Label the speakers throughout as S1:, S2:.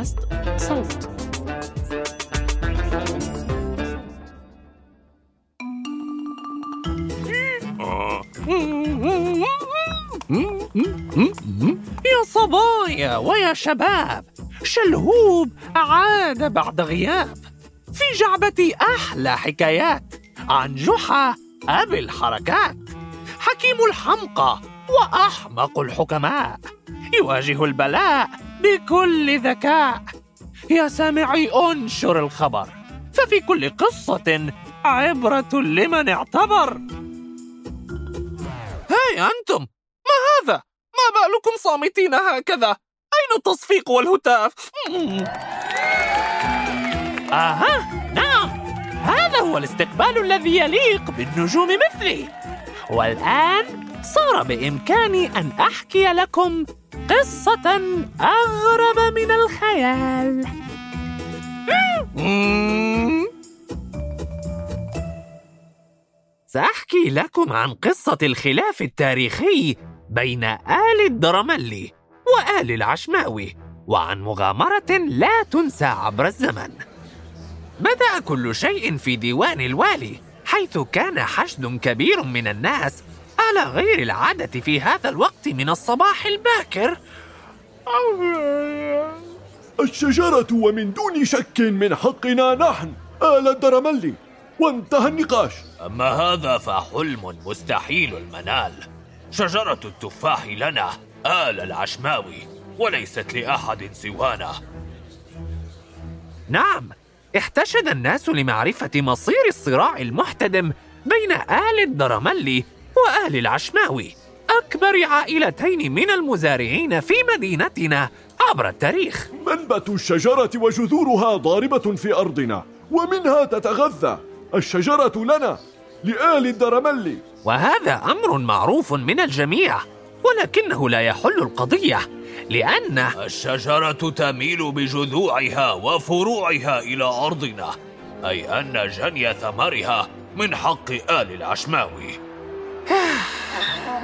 S1: بودكاست صوت.
S2: يا صبايا ويا شباب شلهوب عاد بعد غياب. في جعبتي أحلى حكايات عن جحا أبي الحركات حكيم الحمقى وأحمق الحكماء. يواجه البلاء بكل ذكاء. يا سامعي انشر الخبر. ففي كل قصة عبرة لمن اعتبر. هاي أنتم! ما هذا؟ ما بالكم صامتين هكذا؟ أين التصفيق والهتاف؟ آها! نعم! هذا هو الاستقبال الذي يليق بالنجوم مثلي. والآن صار بإمكاني أن أحكي لكم قصة أغرب من الخيال. سأحكي لكم عن قصة الخلاف التاريخي بين آل الدرملي وآل العشماوي وعن مغامرة لا تنسى عبر الزمن. بدأ كل شيء في ديوان الوالي حيث كان حشد كبير من الناس على غير العادة في هذا الوقت من الصباح الباكر.
S3: الشجرة ومن دون شك من حقنا نحن. آل الدرملي وانتهى النقاش.
S2: أما هذا فحلم مستحيل المنال. شجرة التفاح لنا آل العشماوي وليست لأحد سوانا. نعم احتشد الناس لمعرفة مصير الصراع المحتدم بين آل الدرملي وآل العشماوي أكبر عائلتين من المزارعين في مدينتنا عبر التاريخ.
S3: منبت الشجرة وجذورها ضاربة في أرضنا ومنها تتغذى الشجرة لنا لآل الدرملي.
S2: وهذا أمر معروف من الجميع ولكنه لا يحل القضية لأن الشجرة تميل بجذوعها وفروعها إلى أرضنا أي أن جني ثمرها من حق آل العشماوي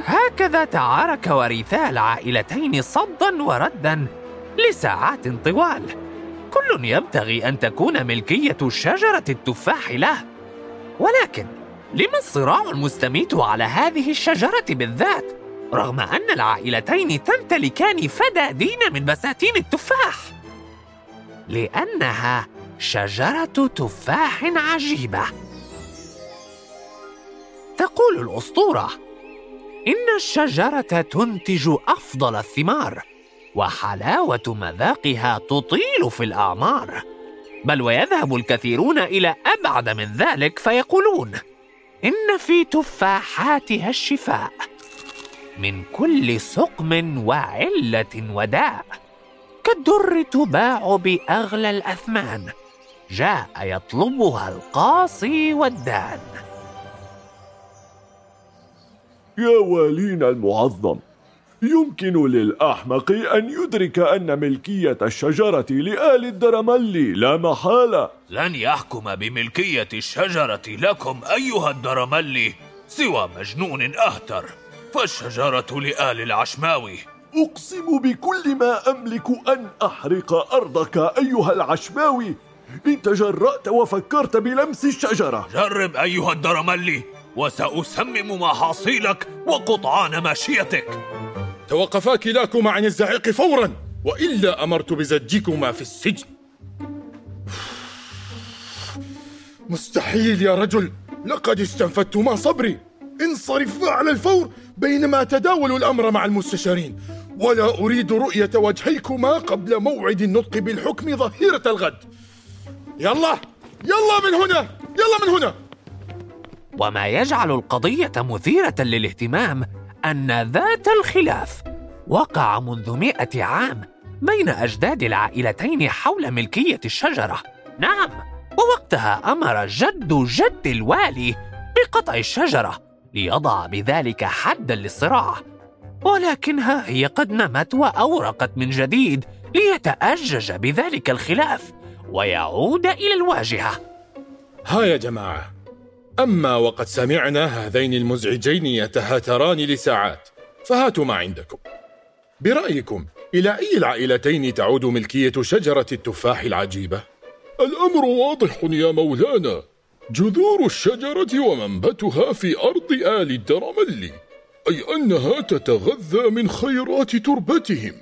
S2: هكذا تعارك ورثا العائلتين صدا وردا لساعات طوال. كل يبتغي أن تكون ملكية شجرة التفاح له. ولكن لما الصراع المستميت على هذه الشجرة بالذات رغم أن العائلتين تمتلكان فدادين من بساتين التفاح؟ لأنها شجرة تفاح عجيبة. تقول الأسطورة. إن الشجرة تنتج أفضل الثمار وحلاوة مذاقها تطيل في الأعمار. بل ويذهب الكثيرون إلى أبعد من ذلك فيقولون إن في تفاحاتها الشفاء من كل سقم وعلة وداء. كالدر تباع بأغلى الأثمان جاء يطلبها القاصي والدان
S3: يا والينا المعظم. يمكن للأحمق أن يدرك أن ملكية الشجرة لآل الدرملي لا محالة.
S2: لن يحكم بملكية الشجرة لكم أيها الدرملي سوى مجنون أهتر. فالشجرة لآل العشماوي.
S3: أقسم بكل ما أملك أن أحرق أرضك أيها العشماوي. إن تجرأت وفكرت بلمس الشجرة.
S2: جرب أيها الدرملي وسأسمم محاصيلك وقطعان ماشيتك.
S4: توقفا كلاكما عن الزعيق فورا وإلا أمرت بزجكما في السجن. مستحيل يا رجل لقد استنفدتما صبري. انصرفا على الفور بينما تداول الأمر مع المستشارين. ولا أريد رؤية وجهيكما قبل موعد النطق بالحكم ظهيرة الغد. يلا يلا من هنا يلا من هنا.
S2: وما يجعل القضية مثيرة للاهتمام أن ذات الخلاف وقع منذ مئة عام بين أجداد العائلتين حول ملكية الشجرة. نعم ووقتها أمر جد جد الوالي بقطع الشجرة ليضع بذلك حدا للصراع. ولكنها هي قد نمت وأورقت من جديد ليتأجج بذلك الخلاف ويعود إلى الواجهة.
S4: ها يا جماعة أما وقد سمعنا هذين المزعجين يتهاتران لساعات فهاتوا ما عندكم.
S5: برأيكم إلى أي العائلتين تعود ملكية شجرة التفاح العجيبة؟
S4: الأمر واضح يا مولانا. جذور الشجرة ومنبتها في أرض آل الدرملي أي أنها تتغذى من خيرات تربتهم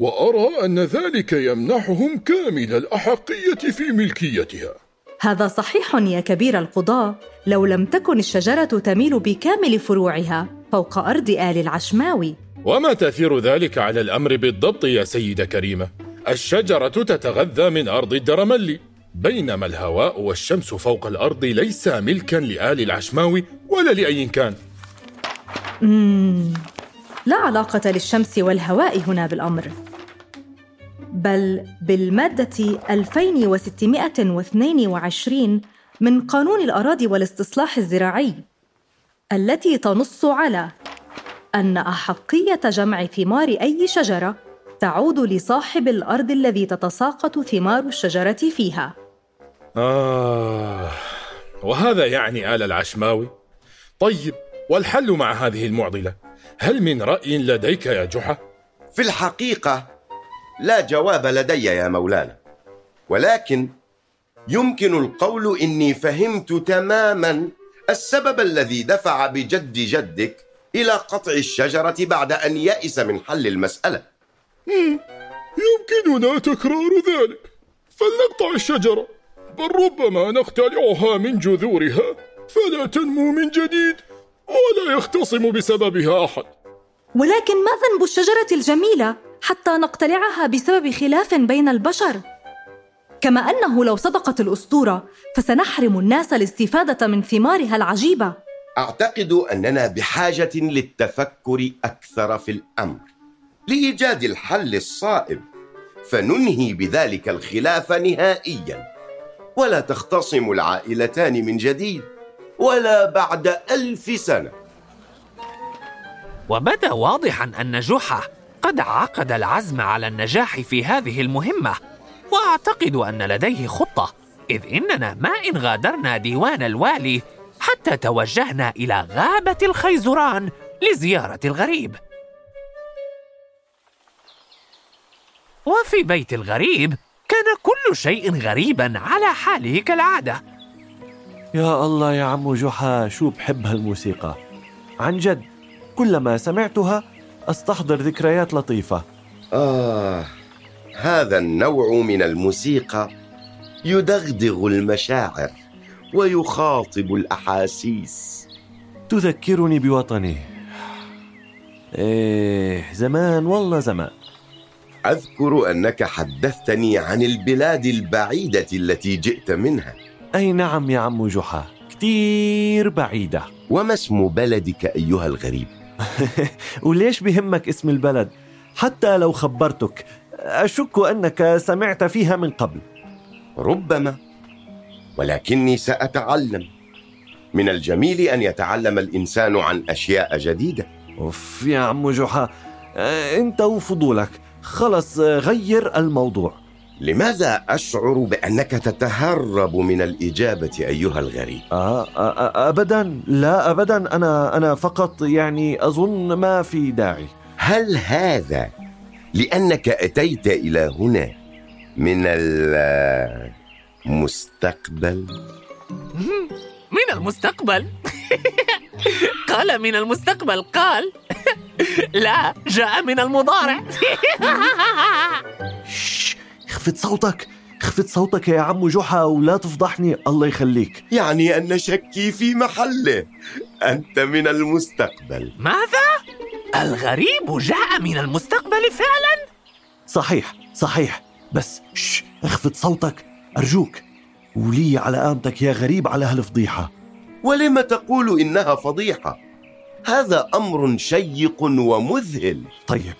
S4: وأرى أن ذلك يمنحهم كامل الأحقية في ملكيتها.
S6: هذا صحيح يا كبير القضاة لو لم تكن الشجرة تميل بكامل فروعها فوق أرض آل العشماوي
S5: وما تأثير ذلك على الأمر بالضبط يا سيدة كريمة؟ الشجرة تتغذى من أرض الدرملي بينما الهواء والشمس فوق الأرض ليس ملكا لآل العشماوي ولا لأي كان
S6: مم. لا علاقة للشمس والهواء هنا بالأمر بل بالمادة 2622 من قانون الأراضي والاستصلاح الزراعي التي تنص على أن أحقية جمع ثمار أي شجرة تعود لصاحب الأرض الذي تتساقط ثمار الشجرة فيها.
S5: آه وهذا يعني آل العشماوي؟ طيب والحل مع هذه المعضلة؟ هل من رأي لديك يا جحا؟
S7: في الحقيقة لا جواب لدي يا مولانا. ولكن يمكن القول إني فهمت تماما السبب الذي دفع بجد جدك إلى قطع الشجرة بعد أن يئس من حل المسألة.
S4: يمكننا تكرار ذلك. فلنقطع الشجرة. بل ربما نقتلعها من جذورها. فلا تنمو من جديد. ولا يختصم بسببها أحد.
S6: ولكن ما ذنب الشجرة الجميلة؟ حتى نقتلعها بسبب خلاف بين البشر؟ كما أنه لو صدقت الأسطورة فسنحرم الناس الاستفادة من ثمارها العجيبة.
S7: أعتقد أننا بحاجة للتفكر أكثر في الأمر لإيجاد الحل الصائب فننهي بذلك الخلاف نهائيا. ولا تختصم العائلتان من جديد ولا بعد ألف سنة.
S2: وبدا واضحا أن جحا قد عقد العزم على النجاح في هذه المهمة وأعتقد أن لديه خطة إذ إننا ما إن غادرنا ديوان الوالي حتى توجهنا إلى غابة الخيزران لزيارة الغريب. وفي بيت الغريب كان كل شيء غريبا على حاله كالعادة.
S3: يا الله يا عمو جحا شو بحب هالموسيقى. عن جد كلما سمعتها أستحضر ذكريات لطيفة.
S7: آه هذا النوع من الموسيقى يدغدغ المشاعر ويخاطب الأحاسيس.
S3: تذكرني بوطني. إيه زمان والله زمان.
S7: أذكر أنك حدثتني عن البلاد البعيدة التي جئت منها.
S3: أي نعم يا عم جحا كتير بعيدة.
S7: وما اسم بلدك أيها الغريب؟
S3: وليش بهمك اسم البلد؟ حتى لو خبرتك أشك أنك سمعت فيها من قبل.
S7: ربما ولكني سأتعلم. من الجميل أن يتعلم الإنسان عن أشياء جديدة.
S3: أوف يا عم جحا أنت وفضولك خلص غير الموضوع.
S7: لماذا أشعر بأنك تتهرب من الإجابة أيها الغريب؟
S3: آه, آه أبدا لا أبدا أنا أنا فقط يعني أظن ما في داعي
S7: هل هذا لأنك أتيت إلى هنا من المستقبل؟
S2: من المستقبل؟ قال من المستقبل قال لا جاء من المضارع
S3: خفت صوتك خفت صوتك يا عم جحا ولا تفضحني. الله يخليك.
S7: يعني أن شكي في محله. أنت من المستقبل.
S2: ماذا؟ الغريب جاء من المستقبل فعلا؟
S3: صحيح صحيح. بس شش اخفض صوتك. أرجوك ولي على قامتك يا غريب على هالفضيحة.
S7: ولم تقول إنها فضيحة؟ هذا أمر شيق ومذهل.
S3: طيب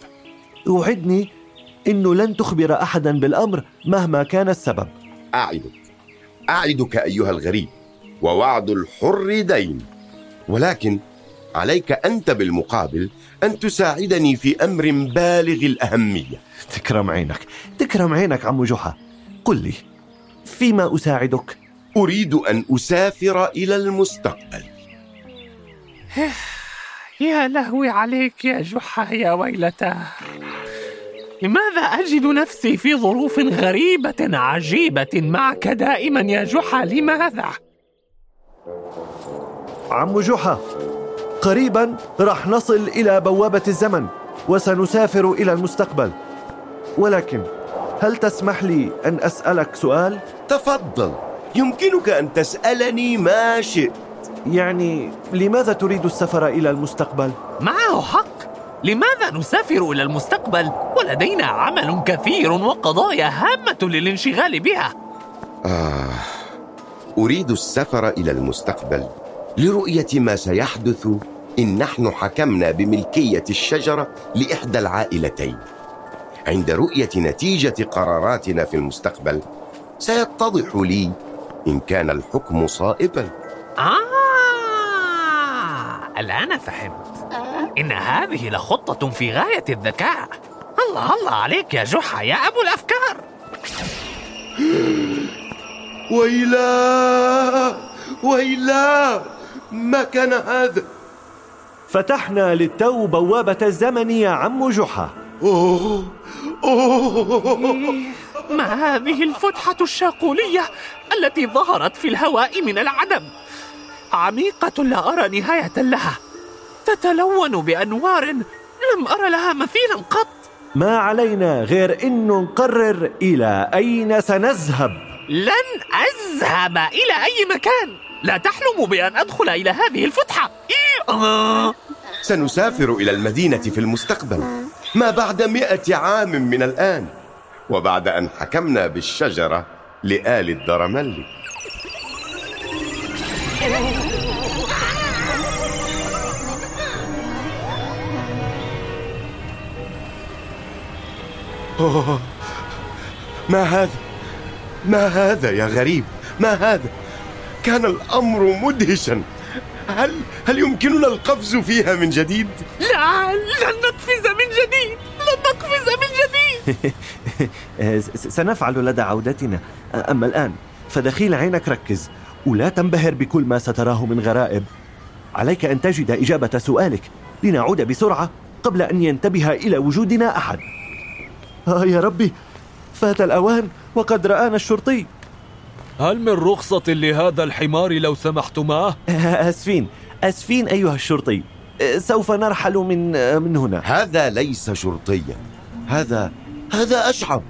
S3: أوعدني إنه لن تخبر احدا بالأمر مهما كان السبب.
S7: أعدك. أعدك أيها الغريب ووعد الحر دين. ولكن عليك أنت بالمقابل أن تساعدني في أمر بالغ الأهمية.
S3: تكرم عينك. تكرم عينك عمو جحا. قل لي فيما أساعدك؟
S7: أريد أن أسافر إلى المستقبل.
S2: يا لهوي عليك يا جحا يا ويلتاه. لماذا أجد نفسي في ظروف غريبة عجيبة معك دائما يا جحا لماذا؟
S3: عم جحا قريبا راح نصل إلى بوابة الزمن وسنسافر إلى المستقبل ولكن هل تسمح لي أن أسألك سؤال؟
S7: تفضل يمكنك أن تسألني ما شئت
S3: يعني لماذا تريد السفر إلى المستقبل؟
S2: معه حق لماذا نسافر إلى المستقبل؟ ولدينا عمل كثير وقضايا هامة للانشغال بها؟
S7: آه أريد السفر إلى المستقبل لرؤية ما سيحدث إن نحن حكمنا بملكية الشجرة لإحدى العائلتين. عند رؤية نتيجة قراراتنا في المستقبل سيتضح لي إن كان الحكم صائبا.
S2: آه الآن فهمت إن هذه لخطة في غاية الذكاء. الله الله عليك يا جحا يا أبو الأفكار.
S7: ويلا ويلا ما كان هذا؟
S3: فتحنا للتو بوابة الزمن يا عم جحا.
S7: أوه أوه.
S2: ما هذه الفتحة الشاقولية التي ظهرت في الهواء من العدم؟ عميقة لا أرى نهاية لها. تتلون بأنوار لم أرى لها مثيلا قط.
S3: ما علينا غير أنه نقرر إلى أين سنذهب.
S2: لن أذهب إلى أي مكان. لا تحلم بأن أدخل إلى هذه الفتحة. إيه آه.
S7: سنسافر إلى المدينة في المستقبل. ما بعد مئة عام من الآن وبعد أن حكمنا بالشجرة لآل الدرملي أوه. ما هذا؟ ما هذا يا غريب؟ ما هذا؟ كان الأمر مدهشا هل هل يمكننا القفز فيها من جديد؟
S2: لا لن نقفز من جديد لن نقفز من جديد
S3: سنفعل لدى عودتنا أما الآن فدخيل عينك ركز ولا تنبهر بكل ما ستراه من غرائب عليك أن تجد إجابة سؤالك لنعود بسرعة قبل أن ينتبه إلى وجودنا أحد آه يا ربي. فات الأوان وقد رآنا الشرطي.
S8: هل من رخصة لهذا الحمار لو سمحتما؟
S3: أسفين. أسفين أيها الشرطي. سوف نرحل من من هنا.
S7: هذا ليس شرطيا. هذا هذا أشعب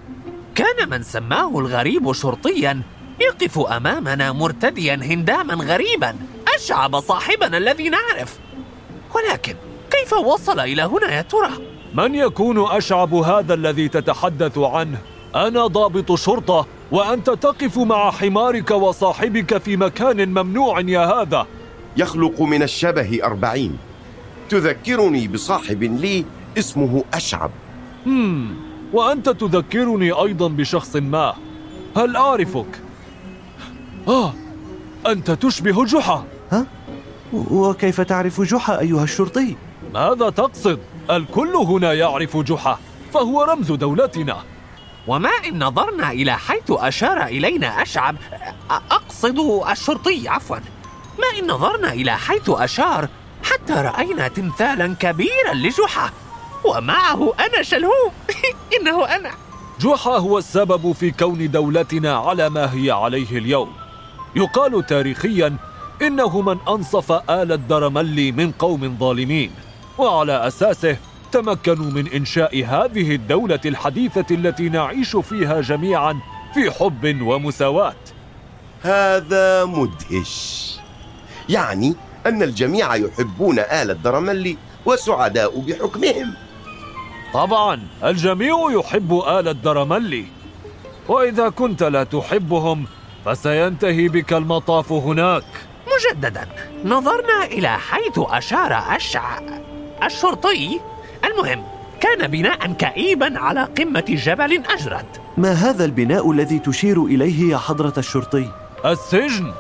S2: كان من سماه الغريب شرطيا يقف أمامنا مرتديا هنداما غريبا. أشعب صاحبنا الذي نعرف. ولكن كيف وصل إلى هنا يا ترى؟
S8: من يكون أشعب هذا الذي تتحدث عنه؟ أنا ضابط شرطة وأنت تقف مع حمارك وصاحبك في مكان ممنوع يا هذا
S7: يخلق من الشبه أربعين تذكرني بصاحب لي اسمه أشعب
S8: هم وأنت تذكرني أيضا بشخص ما هل أعرفك؟ آه أنت تشبه جحا
S3: ها؟ وكيف تعرف جحا أيها الشرطي؟
S8: ماذا تقصد؟ الكل هنا يعرف جحا فهو رمز دولتنا.
S2: وما إن نظرنا إلى حيث أشار إلينا أشعب أقصد الشرطي عفوا. ما إن نظرنا إلى حيث أشار حتى رأينا تمثالا كبيرا لجحا. ومعه أنا شلهوب إنه أنا.
S8: جحا هو السبب في كون دولتنا على ما هي عليه اليوم. يقال تاريخيا إنه من أنصف آل الدرملي من قوم ظالمين. وعلى أساسه تمكنوا من إنشاء هذه الدولة الحديثة التي نعيش فيها جميعا في حب ومساواة.
S7: هذا مدهش. يعني أن الجميع يحبون آل الدرملي وسعداء بحكمهم.
S8: طبعا الجميع يحب آل الدرملي وإذا كنت لا تحبهم فسينتهي بك المطاف هناك.
S2: مجددا نظرنا إلى حيث أشار أشع الشرطي. المهم كان بناء كئيبا على قمة جبل أجرد.
S3: ما هذا البناء الذي تشير إليه يا حضرة الشرطي؟
S8: السجن.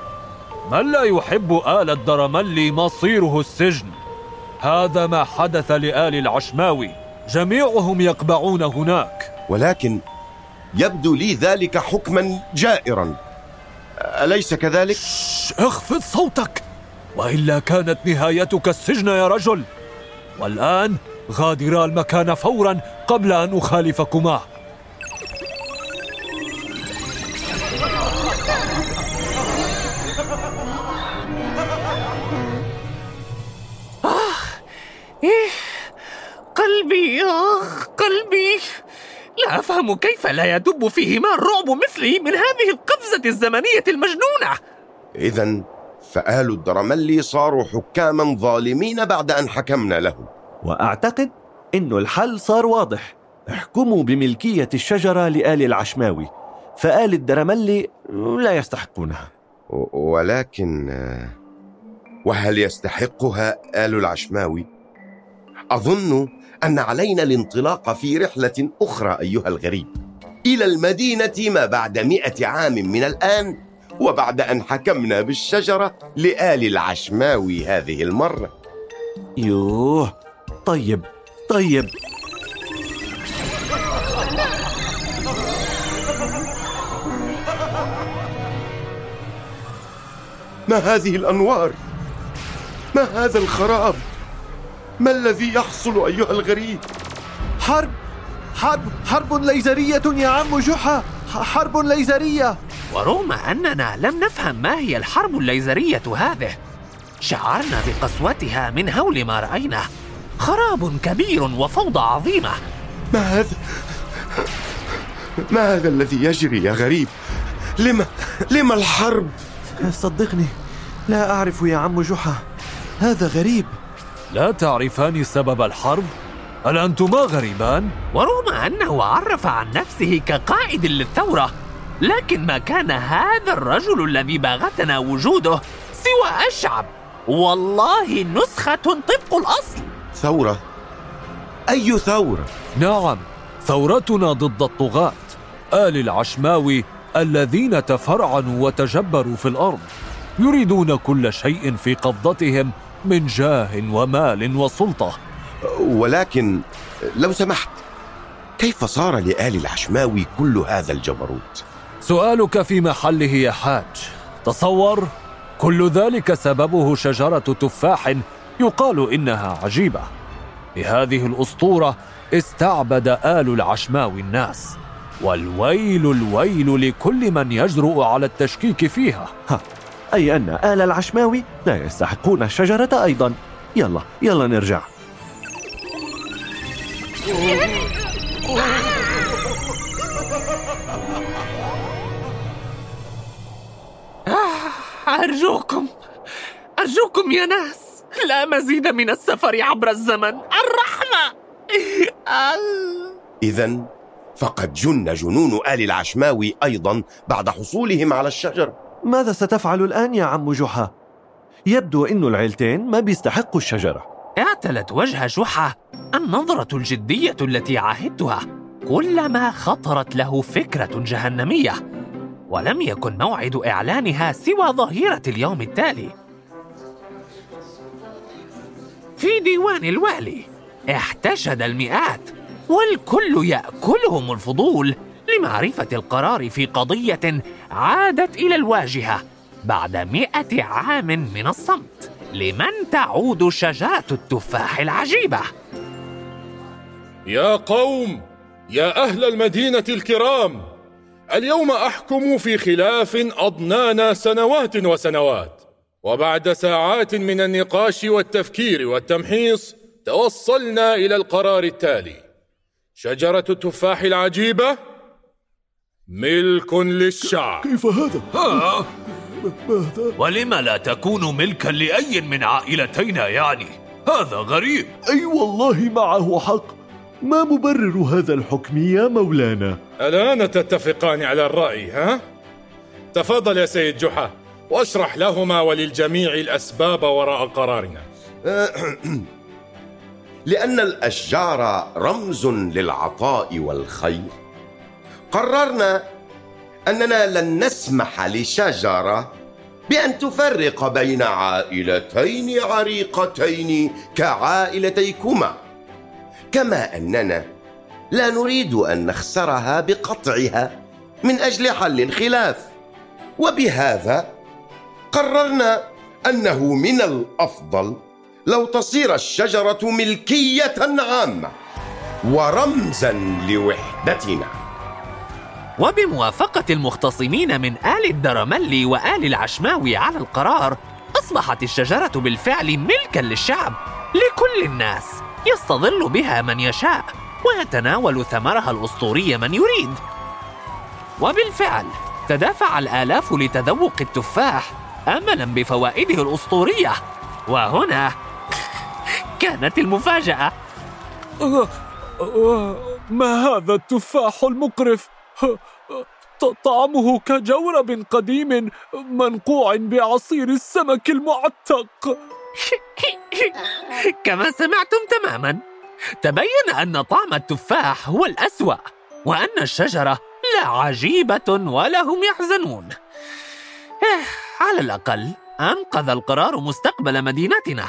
S8: من لا يحب آل الدرملي مصيره السجن؟ هذا ما حدث لآل العشماوي. جميعهم يقبعون هناك.
S7: ولكن يبدو لي ذلك حكما جائرا. أليس كذلك؟
S8: اخفض صوتك. وإلا كانت نهايتك السجن يا رجل. والآن غادرا المكان فورا قبل أن أخالفكما.
S2: إيه قلبي آخ قلبي. لا أفهم كيف لا يدب فيه ماء الرعب مثلي من هذه القفزة الزمنية المجنونة.
S7: إذا فآل الدرملي صاروا حكاما ظالمين بعد أن حكمنا لهم.
S3: وأعتقد إنه الحل صار واضح. احكموا بملكية الشجرة لآل العشماوي فآل الدرملي لا يستحقونها.
S7: ولكن وهل يستحقها آل العشماوي؟ أظن أن علينا الانطلاق في رحلة أخرى أيها الغريب. إلى المدينة ما بعد مئة عام من الآن وبعد أن حكمنا بالشجرة لآل العشماوي هذه المرة
S3: يوه طيب طيب
S7: ما هذه الأنوار؟ ما هذا الخراب؟ ما الذي يحصل أيها الغريب؟
S3: حرب حرب حرب ليزرية يا عم جحا حرب ليزرية
S2: ورغم أننا لم نفهم ما هي الحرب الليزرية هذه شعرنا بقسوتها من هول ما رأينا خراب كبير وفوضى عظيمة
S7: ما هذا؟ ما هذا الذي يجري يا غريب؟ لما لما الحرب؟
S3: صدقني لا أعرف يا عم جحا هذا غريب
S8: لا تعرفان سبب الحرب؟ هل أنتما غريبان؟
S2: ورغم أنه عرف عن نفسه كقائد للثورة لكن ما كان هذا الرجل الذي باغتنا وجوده سوى الشعب والله نسخة طبق الأصل
S7: ثورة؟ أي ثورة؟
S8: نعم ثورتنا ضد الطغاة آل العشماوي الذين تفرعنوا وتجبروا في الأرض يريدون كل شيء في قبضتهم من جاه ومال وسلطة
S7: ولكن لو سمحت كيف صار لآل العشماوي كل هذا الجبروت؟
S8: سؤالك في محله يا حاج. تصور؟ كل ذلك سببه شجرة تفاح يقال إنها عجيبة. بهذه الأسطورة استعبد آل العشماوي الناس. والويل الويل لكل من يجرؤ على التشكيك فيها.
S3: ها أي أن آل العشماوي لا يستحقون الشجرة أيضا. يلا يلا نرجع.
S2: أرجوكم أرجوكم يا ناس. لا مزيد من السفر عبر الزمن. الرحمة.
S7: إذا فقد جن جنون آل العشماوي أيضا بعد حصولهم على الشجرة
S3: ماذا ستفعل الآن يا عم جحا؟ يبدو أن العيلتين ما بيستحقوا الشجرة.
S2: اعتلت وجه جحا النظرة الجدية التي عاهدتها. كلما خطرت له فكرة جهنمية. ولم يكن موعد إعلانها سوى ظهيرة اليوم التالي. في ديوان الوالي احتشد المئات والكل يأكلهم الفضول لمعرفة القرار في قضية عادت إلى الواجهة بعد مئة عام من الصمت. لمن تعود شجرة التفاح العجيبة؟
S4: يا قوم يا أهل المدينة الكرام! اليوم أحكم في خلاف أضنانا سنوات وسنوات وبعد ساعات من النقاش والتفكير والتمحيص توصلنا إلى القرار التالي. شجرة التفاح العجيبة ملك للشعب
S5: كيف هذا؟
S8: ولم لا تكون ملكا لأي من عائلتينا يعني؟ هذا غريب.
S3: أي والله معه حق. ما مبرر هذا الحكم يا مولانا؟
S4: الآن تتفقان على الرأي ها؟ تفضل يا سيد جحا واشرح لهما وللجميع الأسباب وراء قرارنا
S7: لأن الأشجار رمز للعطاء والخير قررنا أننا لن نسمح لشجرة بأن تفرق بين عائلتين عريقتين كعائلتيكما كما أننا لا نريد أن نخسرها بقطعها من أجل حل الخلاف. وبهذا قررنا أنه من الأفضل لو تصير الشجرة ملكية عامة ورمزا لوحدتنا.
S2: وبموافقة المختصمين من آل الدرملي وآل العشماوي على القرار أصبحت الشجرة بالفعل ملكا للشعب لكل الناس. يستظل بها من يشاء ويتناول ثمرها الأسطوري من يريد. وبالفعل تدافع الآلاف لتذوق التفاح أملا بفوائده الأسطورية. وهنا كانت المفاجأة.
S8: آه، ما هذا التفاح المقرف؟ طعمه كجورب قديم منقوع بعصير السمك المعتق.
S2: كما سمعتم تماما. تبين أن طعم التفاح هو الأسوأ وأن الشجرة لا عجيبة ولا هم يحزنون إيه، على الأقل أنقذ القرار مستقبل مدينتنا.